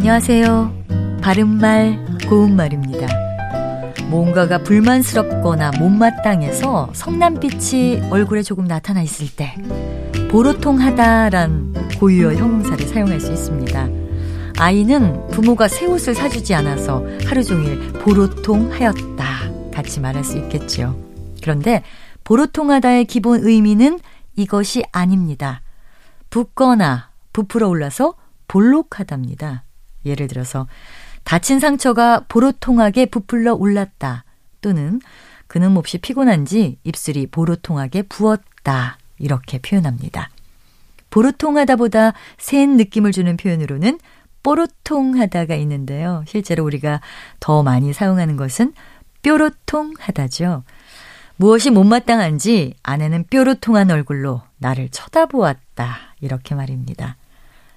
안녕하세요. 바른말, 고운말입니다. 뭔가가 불만스럽거나 못마땅해서 성남빛이 얼굴에 조금 나타나 있을 때 보로통하다란 고유어 형용사를 사용할 수 있습니다. 아이는 부모가 새 옷을 사주지 않아서 하루 종일 보로통하였다 같이 말할 수 있겠지요. 그런데 보로통하다의 기본 의미는 이것이 아닙니다. 붓거나 부풀어 올라서 볼록하답니다. 예를 들어서 다친 상처가 보로통하게 부풀러 올랐다 또는 그는 몹시 피곤한지 입술이 보로통하게 부었다 이렇게 표현합니다. 보로통하다보다 센 느낌을 주는 표현으로는 뽀로통하다가 있는데요. 실제로 우리가 더 많이 사용하는 것은 뾰로통하다죠. 무엇이 못마땅한지 아내는 뾰로통한 얼굴로 나를 쳐다보았다. 이렇게 말입니다.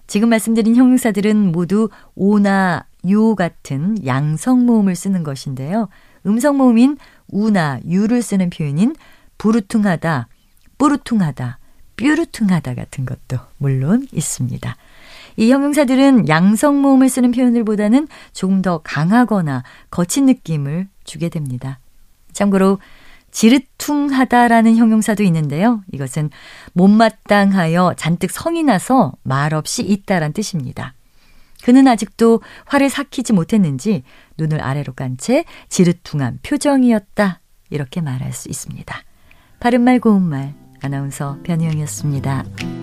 지금 말씀드린 형용사들은 모두 오나 요 같은 양성 모음을 쓰는 것인데요. 음성 모음인 우나 유를 쓰는 표현인 부르퉁하다, 뿌르퉁하다, 뾰루퉁하다 같은 것도 물론 있습니다. 이 형용사들은 양성 모음을 쓰는 표현들보다는 조금 더 강하거나 거친 느낌을 주게 됩니다. 참고로 지르퉁하다라는 형용사도 있는데요. 이것은 못마땅하여 잔뜩 성이 나서 말없이 있다란 뜻입니다. 그는 아직도 화를 삭히지 못했는지 눈을 아래로 깐 채 지르퉁한 표정이었다. 이렇게 말할 수 있습니다. 바른말 고운말 아나운서 변희영이었습니다.